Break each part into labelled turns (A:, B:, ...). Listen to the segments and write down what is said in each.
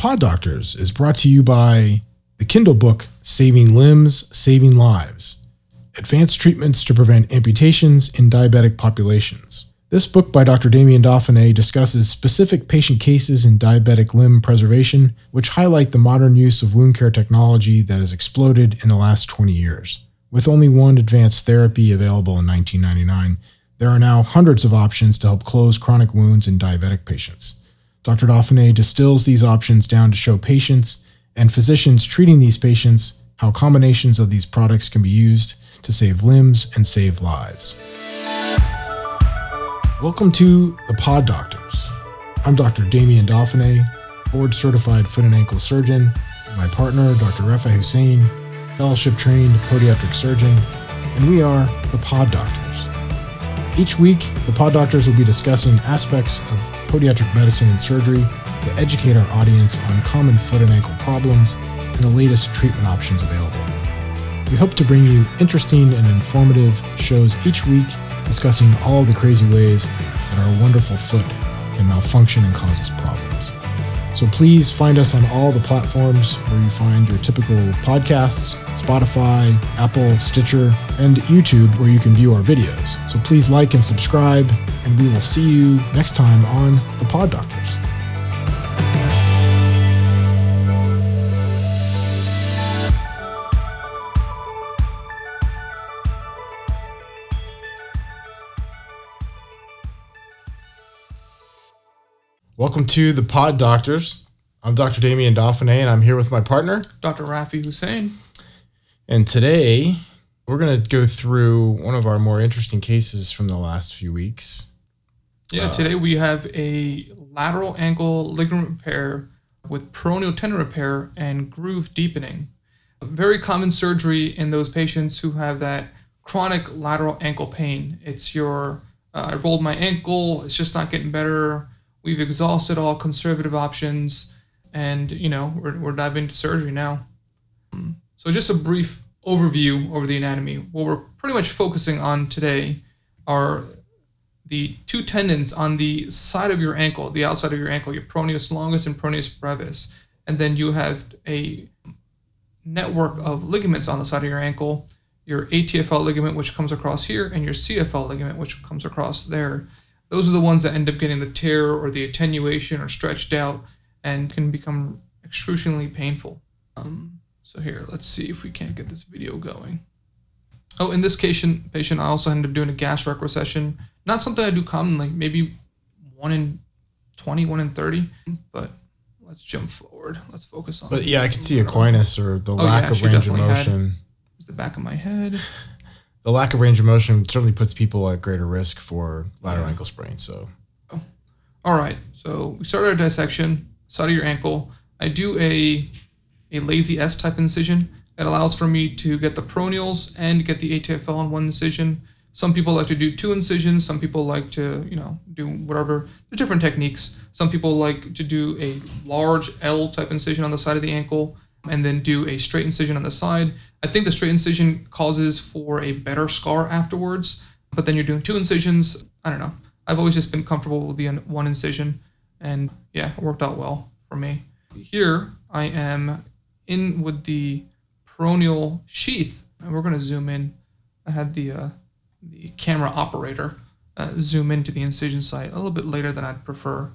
A: Pod Doctors is brought to you by the Kindle book Saving Limbs, Saving Lives Advanced Treatments to Prevent Amputations in Diabetic Populations. This book by Dr. Damien Dauphinee discusses specific patient cases in diabetic limb preservation, which highlight the modern use of wound care technology that has exploded in the last 20 years. With only one advanced therapy available in 1999, there are now hundreds of options to help close chronic wounds in diabetic patients. Dr. Dauphinee distills these options down to show patients and physicians treating these patients how combinations of these products can be used to save limbs and save lives. Welcome to the Pod Doctors. I'm Dr. Damien Dauphinee, board certified foot and ankle surgeon, my partner, Dr. Raafae Hussain, fellowship trained podiatric surgeon, and we are the Pod Doctors. Each week, the Pod Doctors will be discussing aspects of podiatric medicine and surgery to educate our audience on common foot and ankle problems and the latest treatment options available. We hope to bring you interesting and informative shows each week discussing all the crazy ways that our wonderful foot can malfunction and cause us problems. So please find us on all the platforms where you find your typical podcasts Spotify, Apple, Stitcher, and YouTube, where you can view our videos. So please like and subscribe, and we will see you next time on The Pod Doctors. Welcome to the Pod Doctors. I'm Dr. Damien Dauphinee, and I'm here with my partner.
B: Dr. Raafae Hussain.
A: And today we're going to go through one of our more interesting cases from the last few weeks.
B: Yeah, today we have a lateral ankle ligament repair with peroneal tendon repair and groove deepening. Very common surgery in those patients who have that chronic lateral ankle pain. It's your, uh, I rolled my ankle, it's just not getting better. We've exhausted all conservative options, and you know we're, we're diving into surgery now. So just a brief overview over the anatomy. What we're pretty much focusing on today are the two tendons on the side of your ankle, the outside of your ankle, your peroneus longus and peroneus brevis, and then you have a network of ligaments on the side of your ankle, your ATFL ligament, which comes across here, and your CFL ligament, which comes across there. Those are the ones that end up getting the tear or the attenuation or stretched out and can become excruciatingly painful. Um, so here, let's see if we can't get this video going. Oh, in this patient, patient, I also ended up doing a gastroc recession. Not something I do commonly, maybe one in 20, one in 30, but let's jump forward. Let's focus on.
A: But yeah, I can see equinus or the lack
B: yeah,
A: of range of
B: definitely had-
A: motion.
B: the back of my head.
A: The lack of range of motion certainly puts people at greater risk for lateral ankle sprain. So oh.
B: All right, so we started our dissection, side of your ankle. I do a a lazy S type incision that allows for me to get the peroneals and get the ATFL in one incision. Some people like to do two incisions. Some people like to, you know, do whatever. There's different techniques. Some people like to do a large L type incision on the side of the ankle and then do a straight incision on the side. I think the straight incision causes for a better scar afterwards, but then you're doing two incisions. I don't know. I've always just been comfortable with the one incision, and yeah, it worked out well for me. Here I am in with the peroneal sheath, and we're going to zoom in. I had the uh, the camera operator uh, zoom into the incision site a little bit later than I'd prefer,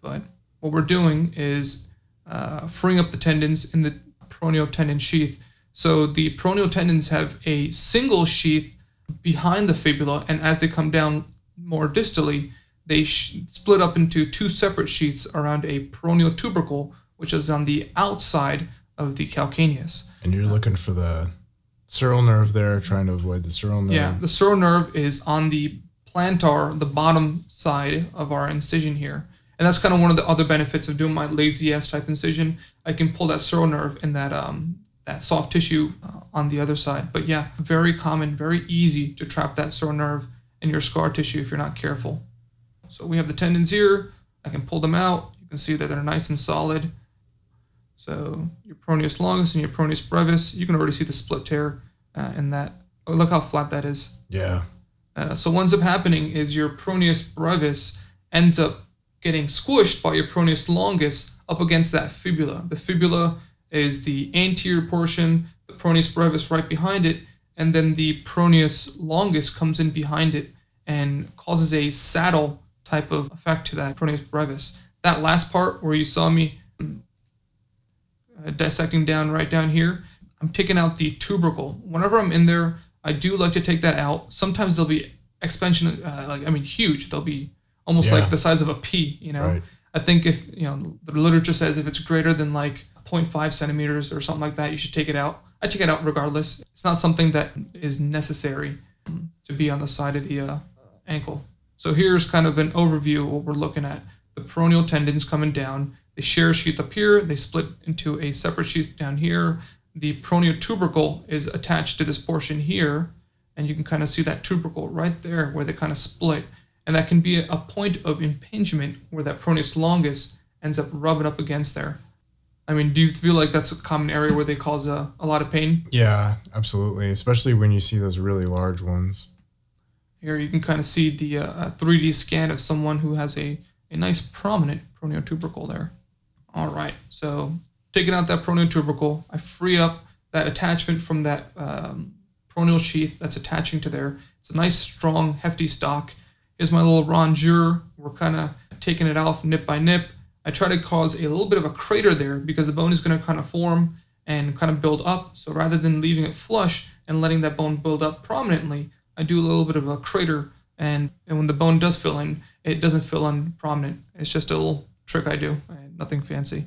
B: but what we're doing is uh, freeing up the tendons in the peroneal tendon sheath. So the peroneal tendons have a single sheath behind the fibula, and as they come down more distally, they sh- split up into two separate sheaths around a peroneal tubercle, which is on the outside of the calcaneus.
A: and you're looking for the sural nerve there, trying to avoid the sural nerve.
B: Yeah, the sural nerve is on the plantar, the bottom side of our incision here. And that's kind of one of the other benefits of doing my lazy S type incision. I can pull that sural nerve and that um, that soft tissue uh, on the other side. But yeah, very common, very easy to trap that sural nerve in your scar tissue if you're not careful. So we have the tendons here. I can pull them out. You can see that they're nice and solid. So your peroneus longus and your peroneus brevis, you can already see the split tear uh, in that. Oh, look how flat that is.
A: Yeah.
B: Uh, so what ends up happening is your peroneus brevis ends up getting squished by your peroneus longus up against that fibula. The fibula is the anterior portion, the proneus brevis right behind it, and then the proneus longus comes in behind it and causes a saddle type of effect to that proneus brevis. That last part where you saw me uh, dissecting down right down here, I'm taking out the tubercle. Whenever I'm in there, I do like to take that out. Sometimes they'll be expansion, uh, like I mean, huge. They'll be almost
A: Yeah.
B: like the size of a pea. You know,
A: Right.
B: I think if you know the literature says if it's greater than like 0.5 centimeters or something like that, you should take it out. I take it out regardless. It's not something that is necessary to be on the side of the uh, ankle. So here's kind of an overview of what we're looking at. The peroneal tendons coming down. They share a sheath up here. They split into a separate sheath down here. The peroneal tubercle is attached to this portion here, and you can kind of see that tubercle right there where they kind of split. And that can be a point of impingement where that peroneus longus ends up rubbing up against there. I mean, do you feel like that's a common area where they cause a, a lot of pain?
C: Yeah, absolutely. Especially when you see those really large ones.
B: Here you can kind of see the uh, 3D scan of someone who has a, a nice prominent peroneal tubercle there. All right, so taking out that peroneal tubercle, I free up that attachment from that um, sheath that's attaching to there. It's a nice, strong, hefty stock. Here's my little rongeur. We're kind of taking it off nip by nip. I try to cause a little bit of a crater there because the bone is going to kind of form and kind of build up. So rather than leaving it flush and letting that bone build up prominently, I do a little bit of a crater. And, and when the bone does fill in, it doesn't fill in prominent. It's just a little trick I do, nothing fancy.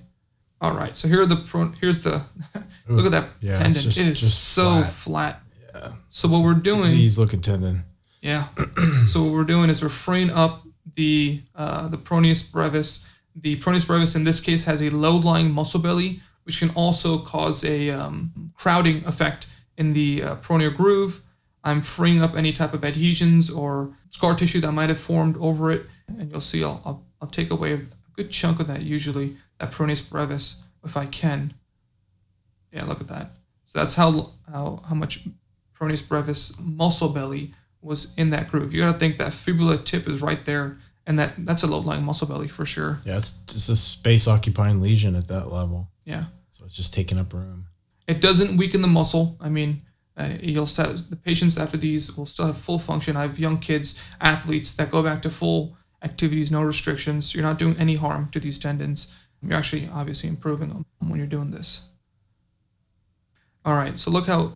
B: All right, so here are the pro- here's the look at that
C: yeah,
B: tendon.
C: just-
B: it is so
C: flat.
B: flat. So what we're doing
C: Disease looking tendon.
B: Yeah. so what we're doing is we're freeing up the uh, the proneus brevis. The proneus brevis in this case has a low-lying muscle belly, which can also cause a um, crowding effect in the uh, groove. I'm freeing up any type of adhesions or scar tissue that might have formed over it, and you'll see I'll, I'll, I'll take away a good chunk of that usually, that proneus brevis, if I can. Yeah, look at that. So that's how how how much proneus brevis muscle belly was in that groove. You got to think that fibula tip is right there, and that that's a low lying muscle belly for sure.
C: Yeah, it's just a space occupying lesion at that level.
B: Yeah,
C: So it's just taking up room.
B: it doesn't weaken the muscle. I mean, uh, you'll have the patients after these will still have full function. I have young kids, athletes that go back to full activities, no restrictions. You're not doing any harm to these tendons. You're actually obviously improving them when you're doing this. All right, so look how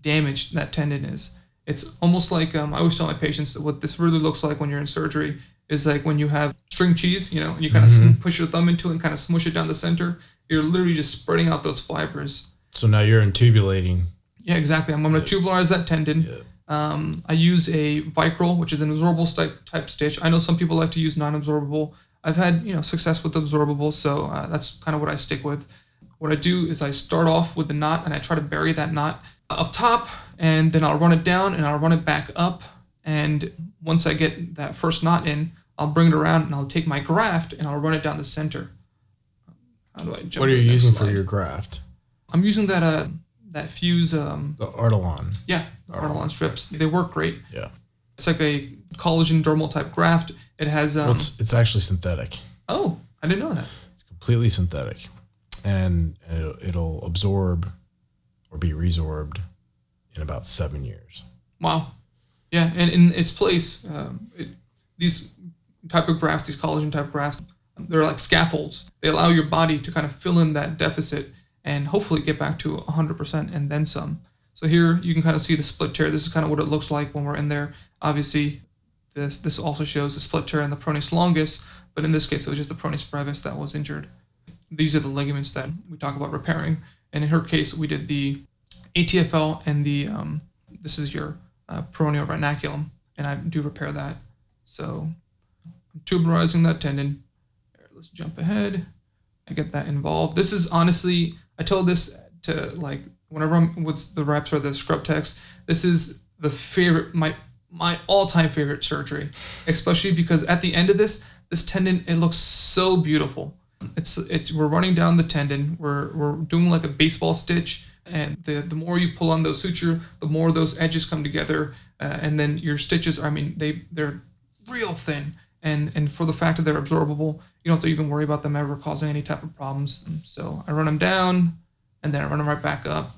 B: damaged that tendon is. It's almost like um, I always tell my patients that what this really looks like when you're in surgery is like when you have string cheese, you know, and you kind of push your thumb into it and kind of smush it down the center. You're literally just spreading out those fibers.
C: So now you're intubulating.
B: Yeah, exactly. I'm going to tubularize that tendon. Um, I use a Vicryl, which is an absorbable type, type stitch. I know some people like to use non-absorbable. I've had you know success with absorbable, so uh, that's kind of what I stick with. What I do is I start off with the knot and I try to bury that knot up top, and then I'll run it down and I'll run it back up. And once I get that first knot in, I'll bring it around and I'll take my graft and I'll run it down the center. How do I jump?
C: What are you using for your graft?
B: I'm using that uh that fuse um
C: The Artelon.
B: yeah the Artelon strips. They work great.
C: Yeah.
B: It's like a collagen dermal type graft. It has um
C: Well, it's, it's actually synthetic.
B: oh I didn't know that.
C: It's completely synthetic. And it'll, it'll absorb or be resorbed in about seven years.
B: Wow. Yeah, and in its place, um, it, these type of grafts, these collagen type grafts, they're like scaffolds. They allow your body to kind of fill in that deficit and hopefully get back to 100% and then some. So here you can kind of see the split tear. This is kind of what it looks like when we're in there. Obviously, this this also shows the split tear in the proneus longus, but in this case, it was just the proneus brevis that was injured. These are the ligaments that we talk about repairing. And in her case, we did the ATFL and the um, this is your uh, peroneal retinaculum, and I do repair that. So I'm tubularizing that tendon. Let's jump ahead. I get that involved. This is honestly, I told this to like whenever I'm with the reps or the scrub techs. This is the favorite, my my all-time favorite surgery, especially because at the end of this, this tendon it looks so beautiful. It's it's we're running down the tendon. We're we're doing like a baseball stitch, and the the more you pull on those suture, the more those edges come together, uh, and then your stitches. I mean, they they're real thin, and and for the fact that they're absorbable, you don't have to even worry about them ever causing any type of problems. So I run them down, and then I run them right back up.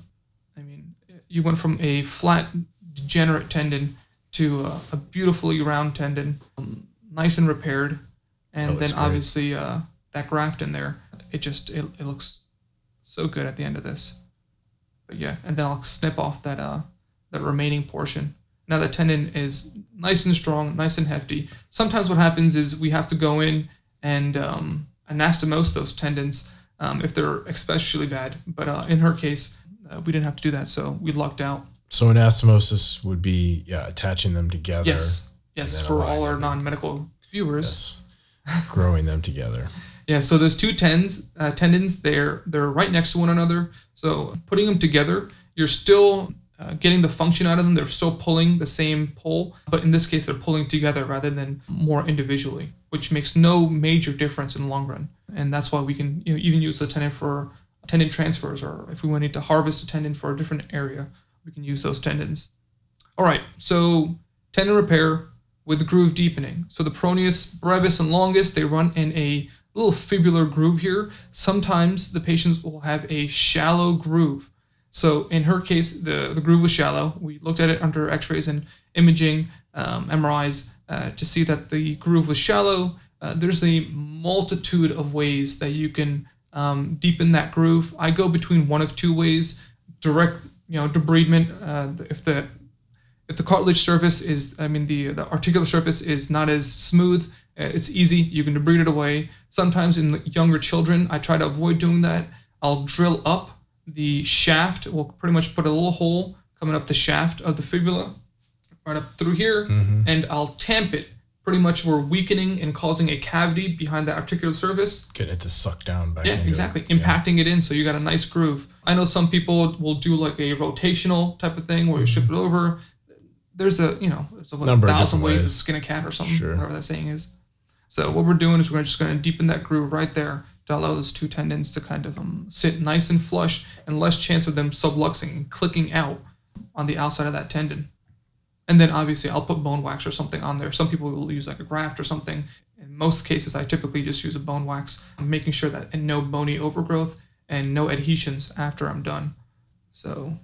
B: I mean, you went from a flat, degenerate tendon to a, a beautifully round tendon, um, nice and repaired, and then
C: great.
B: obviously uh, that graft in there. It just it, it looks so good at the end of this. But yeah, and then I'll snip off that uh that remaining portion. Now the tendon is nice and strong, nice and hefty. Sometimes what happens is we have to go in and um, anastomose those tendons um, if they're especially bad. But uh, in her case, uh, we didn't have to do that, so we lucked out.
C: So anastomosis would be yeah attaching them together.
B: Yes, yes, for all our non-medical viewers.
C: Yes. Growing them together.
B: Yeah, so those two tens, uh, tendons, they're they're right next to one another. So putting them together, you're still uh, getting the function out of them. They're still pulling the same pull, but in this case, they're pulling together rather than more individually, which makes no major difference in the long run. And that's why we can you know, even use the tendon for tendon transfers, or if we wanted to harvest a tendon for a different area, we can use those tendons. All right, so tendon repair with groove deepening. So the proneus brevis and longus, they run in a little fibular groove here. Sometimes the patients will have a shallow groove. So in her case, the, the groove was shallow. We looked at it under x-rays and imaging, um, MRIs, uh, to see that the groove was shallow. Uh, there's a multitude of ways that you can um, deepen that groove. I go between one of two ways: direct, you know, debridement. Uh, if the if the cartilage surface is, I mean, the the articular surface is not as smooth, uh, it's easy. You can debride it away. Sometimes in younger children, I try to avoid doing that. I'll drill up the shaft. We'll pretty much put a little hole coming up the shaft of the fibula, right up through here, mm-hmm. and I'll tamp it. Pretty much, we're weakening and causing a cavity behind the articular surface.
C: Getting it to suck down back.
B: Yeah, exactly.
C: yeah.
B: Impacting it in so you got a nice groove. I know some people will do like a rotational type of thing where you shift mm-hmm. it over. There's a you know there's a thousand
C: different
B: ways to skin a cat or something,
C: Sure.
B: whatever that saying is. So what we're doing is we're just going to deepen that groove right there to allow those two tendons to kind of um, sit nice and flush and less chance of them subluxing and clicking out on the outside of that tendon. And then obviously I'll put bone wax or something on there. Some people will use like a graft or something. In most cases, I typically just use a bone wax, making sure that and no bony overgrowth and no adhesions after I'm done. So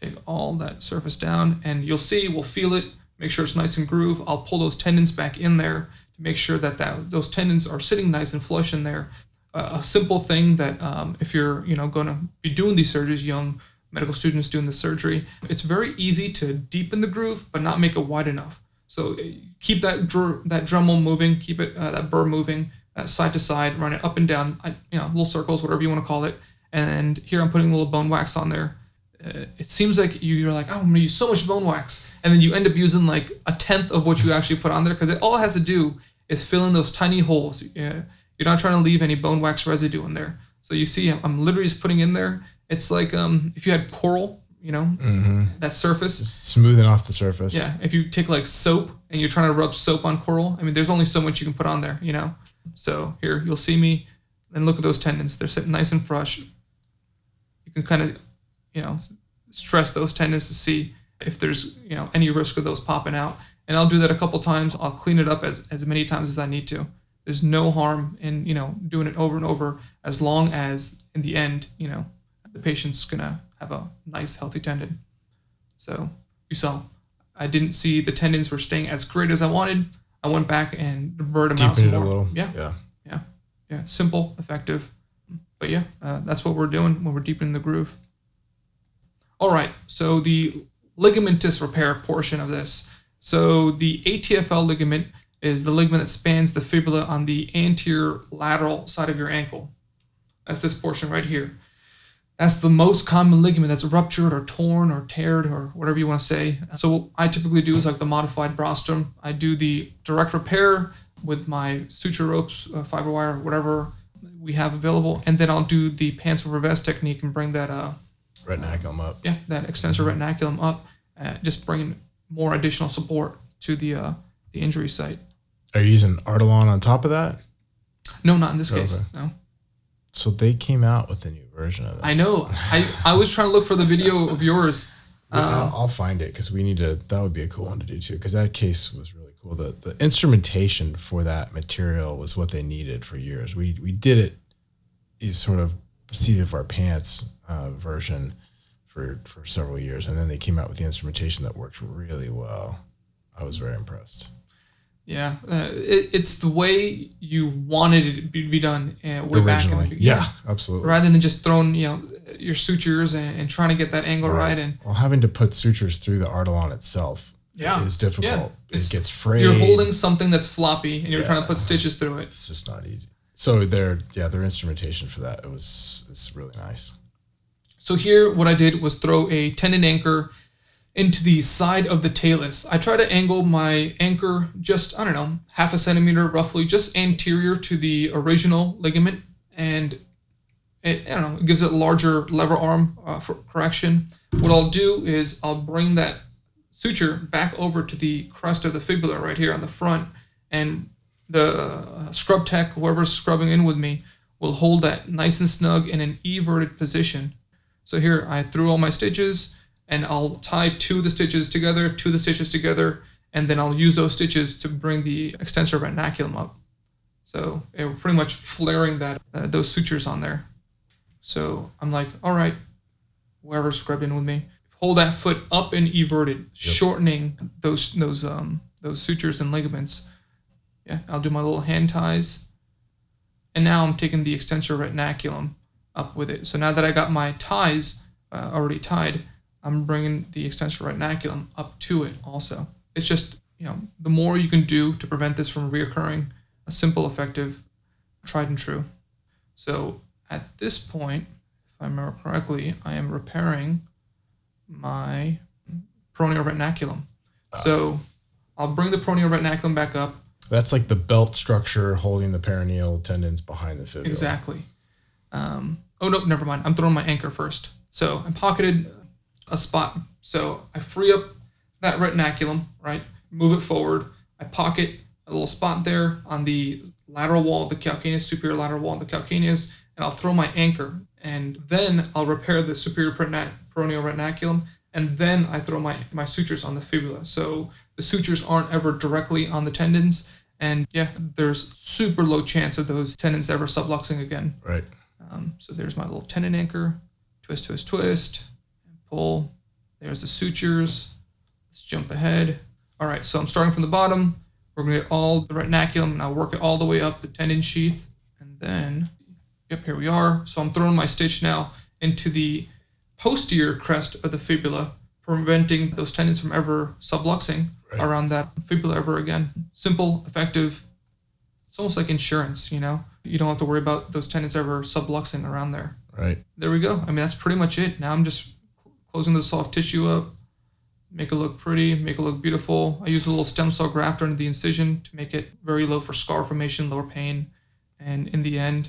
B: take all that surface down and you'll see, we'll feel it, make sure it's nice and groove. I'll pull those tendons back in there to make sure that, that those tendons are sitting nice and flush in there. Uh, a simple thing that um, if you're you know going to be doing these surgeries, young medical students doing the surgery, it's very easy to deepen the groove but not make it wide enough. So uh, keep that dr- that Dremel moving, keep it uh, that burr moving uh, side to side, run it up and down, I- you know, little circles, whatever you want to call it. And here I'm putting a little bone wax on there. Uh, it seems like you- you're like, oh, I'm gonna use so much bone wax, and then you end up using like a tenth of what you actually put on there because it all it has to do is fill in those tiny holes. Uh, you're not trying to leave any bone wax residue in there. So you see, I'm- literally just putting in there. It's like um, if you had coral, you know, that surface.
C: Smoothing off the surface.
B: Yeah, if you take like soap and you're trying to rub soap on coral, I mean, there's only so much you can put on there, you know. So here, you'll see me, and look at those tendons. They're sitting nice and fresh. You can kind of, you know, stress those tendons to see if there's, you know, any risk of those popping out. And I'll do that a couple times. I'll clean it up as, as many times as I need to. There's no harm in, you know, doing it over and over as long as in the end, you know, the patient's gonna have a nice healthy tendon. So you saw, I didn't see the tendons were staying as great as I wanted. I went back and burred them out
C: Deepen
B: some
C: it a little.
B: Yeah,
C: Yeah.
B: yeah, yeah. Simple, effective. But yeah, uh, that's what we're doing when we're deepening the groove. All right, so the ligamentous repair portion of this. So the ATFL ligament is the ligament that spans the fibula on the anterior lateral side of your ankle. That's this portion right here. That's the most common ligament that's ruptured or torn or teared or whatever you want to say. So what I typically do is like the modified Brostrom. I do the direct repair with my suture ropes, uh, fiber wire, whatever we have available, and then I'll do the pants over vest technique and bring that uh
C: Retinaculum up.
B: yeah that extensor retinaculum up, uh, just bringing more additional support to the uh, the injury site.
C: Are you using Artelon on top of that?
B: No, not in this case. No.
C: So they came out with a new version of that.
B: I know. I, I was trying to look for the video of yours
A: I'll, I'll find it because we need to. That would be a cool one to do too. Because that case was really cool. The the instrumentation for that material was what they needed for years. We we did it, is sort of seat of our pants uh, version for for several years, and then they came out with the instrumentation that worked really well. I was very impressed.
B: Yeah, uh, it, it's the way you wanted it to be, done uh, way back in the
A: Originally,
B: beginning.
A: yeah, absolutely.
B: Rather than just throwing, you know, your sutures and, and trying to get that angle right, and
A: Well, having to put sutures through the Artelon itself
B: Yeah.
A: is difficult.
B: Yeah.
A: It
B: It's-
A: gets frayed.
B: you're holding something that's floppy and you're trying to put stitches through it.
A: It's just not easy. So their yeah, their instrumentation for that it was it's really nice.
B: So here, what I did was throw a tendon anchor into the side of the talus. I try to angle my anchor just, I don't know, half a centimeter roughly, just anterior to the original ligament. And it, I don't know, it gives it a larger lever arm uh, for correction. What I'll do is I'll bring that suture back over to the crest of the fibula right here on the front. And the uh, scrub tech, whoever's scrubbing in with me, will hold that nice and snug in an everted position. So here I threw all my stitches and I'll tie two of the stitches together, two of the stitches together, and then I'll use those stitches to bring the extensor retinaculum up. So it we're pretty much flaring that uh, those sutures on there. So I'm like, all right, whoever's scrubbed in with me, hold that foot up and everted, shortening those those um those sutures and ligaments. Yeah, I'll do my little hand ties. And now I'm taking the extensor retinaculum up with it. So now that I got my ties uh, already tied, I'm bringing the extensor retinaculum up to it also. It's just, you know, the more you can do to prevent this from reoccurring, a simple, effective, tried and true. So at this point, if I remember correctly, I am repairing my proneal retinaculum. So I'll bring the proneal retinaculum back up.
A: That's like the belt structure holding the peroneal tendons behind the fibula.
B: Exactly. Um, oh no, never mind. I'm throwing my anchor first. So I pocketed a spot. So I free up that retinaculum, right? Move it forward. I pocket a little spot there on the lateral wall of the calcaneus, superior lateral wall of the calcaneus, and I'll throw my anchor. And then I'll repair the superior peroneal retinaculum, and then I throw my, my sutures on the fibula. So the sutures aren't ever directly on the tendons. And yeah, there's super low chance of those tendons ever subluxing again.
A: Right.
B: So there's my little tendon anchor, twist, twist, twist, and pull. There's the sutures. Let's jump ahead. All right, so I'm starting from the bottom. We're gonna get all the retinaculum, and I'll work it all the way up the tendon sheath, and then, yep, here we are. So I'm throwing my stitch now into the posterior crest of the fibula, preventing those tendons from ever subluxing
A: Right.
B: around that fibula ever again. Simple, effective. It's almost like insurance, you know. You don't have to worry about those tendons ever subluxing around there.
A: Right.
B: There we go. I mean, that's pretty much it. Now I'm just closing the soft tissue up, make it look pretty, make it look beautiful. I use a little stem cell graft under the incision to make it very low for scar formation, lower pain, and in the end,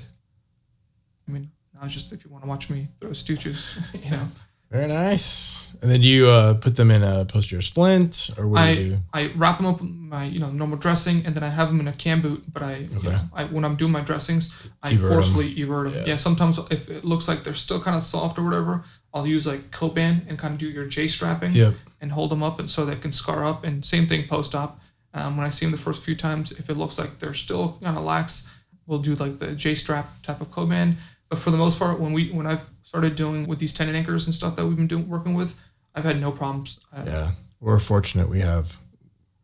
B: I mean, now it's just if you want to watch me throw stitches, you know,
A: Very nice. And then you uh, put them in a posterior splint or what do you
B: I
A: do?
B: I wrap them up with my you know normal dressing, and then I have them in a cam boot. But I, you know, I when I'm doing my dressings, I
A: Evert
B: forcefully evert them.
A: Yeah.
B: Yeah. Sometimes if it looks like they're still kind of soft or whatever, I'll use like Coban and kind of do your J strapping
A: Yep.
B: and hold them up, and so they can scar up. And same thing post op. Um, when I see them the first few times, if it looks like they're still kind of lax, we'll do like the J strap type of Coban. But for the most part, when we when I've started doing with these tendon anchors and stuff that we've been doing working with, I've had no problems.
A: Yeah. We're fortunate we have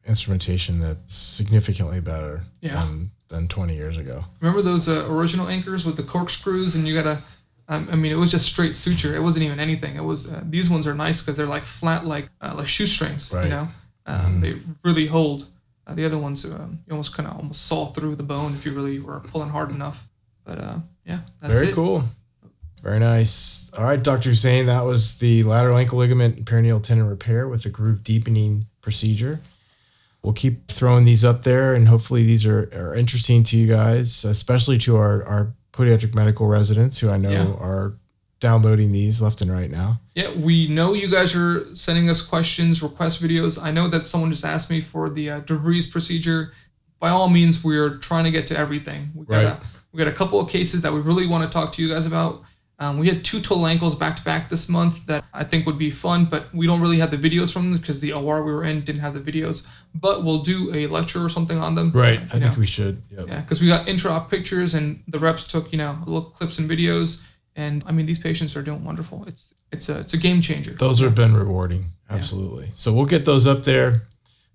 A: instrumentation that's significantly better
B: Yeah.
A: than, than 20 years ago.
B: Remember those uh, original anchors with the corkscrews, and you gotta. Um, I mean, it was just straight suture. It wasn't even anything. It was. Uh, these ones are nice because they're like flat, like uh, like shoestrings.
A: Right.
B: You know, um, they really hold. Uh, the other ones, um, you almost kind of almost saw through the bone if you really were pulling hard enough. But uh, yeah, that's
A: Very
B: it.
A: cool. Very nice. All right, Dr. Hussain, that was the lateral ankle ligament and peroneal tendon repair with the groove deepening procedure. We'll keep throwing these up there, and hopefully these are, are interesting to you guys, especially to our, our podiatric medical residents who I know
B: Yeah.
A: are downloading these left and right now.
B: Yeah, we know you guys are sending us questions, request videos. I know that someone just asked me for the uh, DeVries procedure. By all means, we're trying to get to everything. We got
A: Right.
B: We got a couple of cases that we really want to talk to you guys about, Um, we had two total ankles back to back this month that I think would be fun, but we don't really have the videos from them because the OR we were in didn't have the videos. But we'll do a lecture or something on them.
A: Right. I
B: You
A: think we should. Yep.
B: Yeah, because we got intra-op pictures and the reps took you know little clips and videos, and I mean these patients are doing wonderful. It's it's a it's a game changer.
A: Those have been rewarding. Absolutely. So we'll get those up there.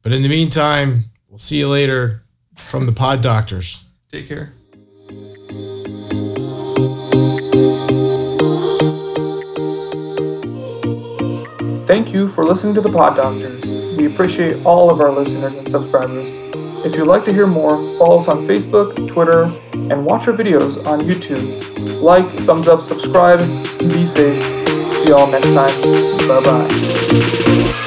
A: But in the meantime, we'll see you later from the pod doctors.
B: Take care. Thank you for listening to the Pod Doctors. We appreciate all of our listeners and subscribers. If you'd like to hear more, follow us on Facebook, Twitter, and watch our videos on YouTube. Like, thumbs up, subscribe, be safe. See y'all next time. Bye bye.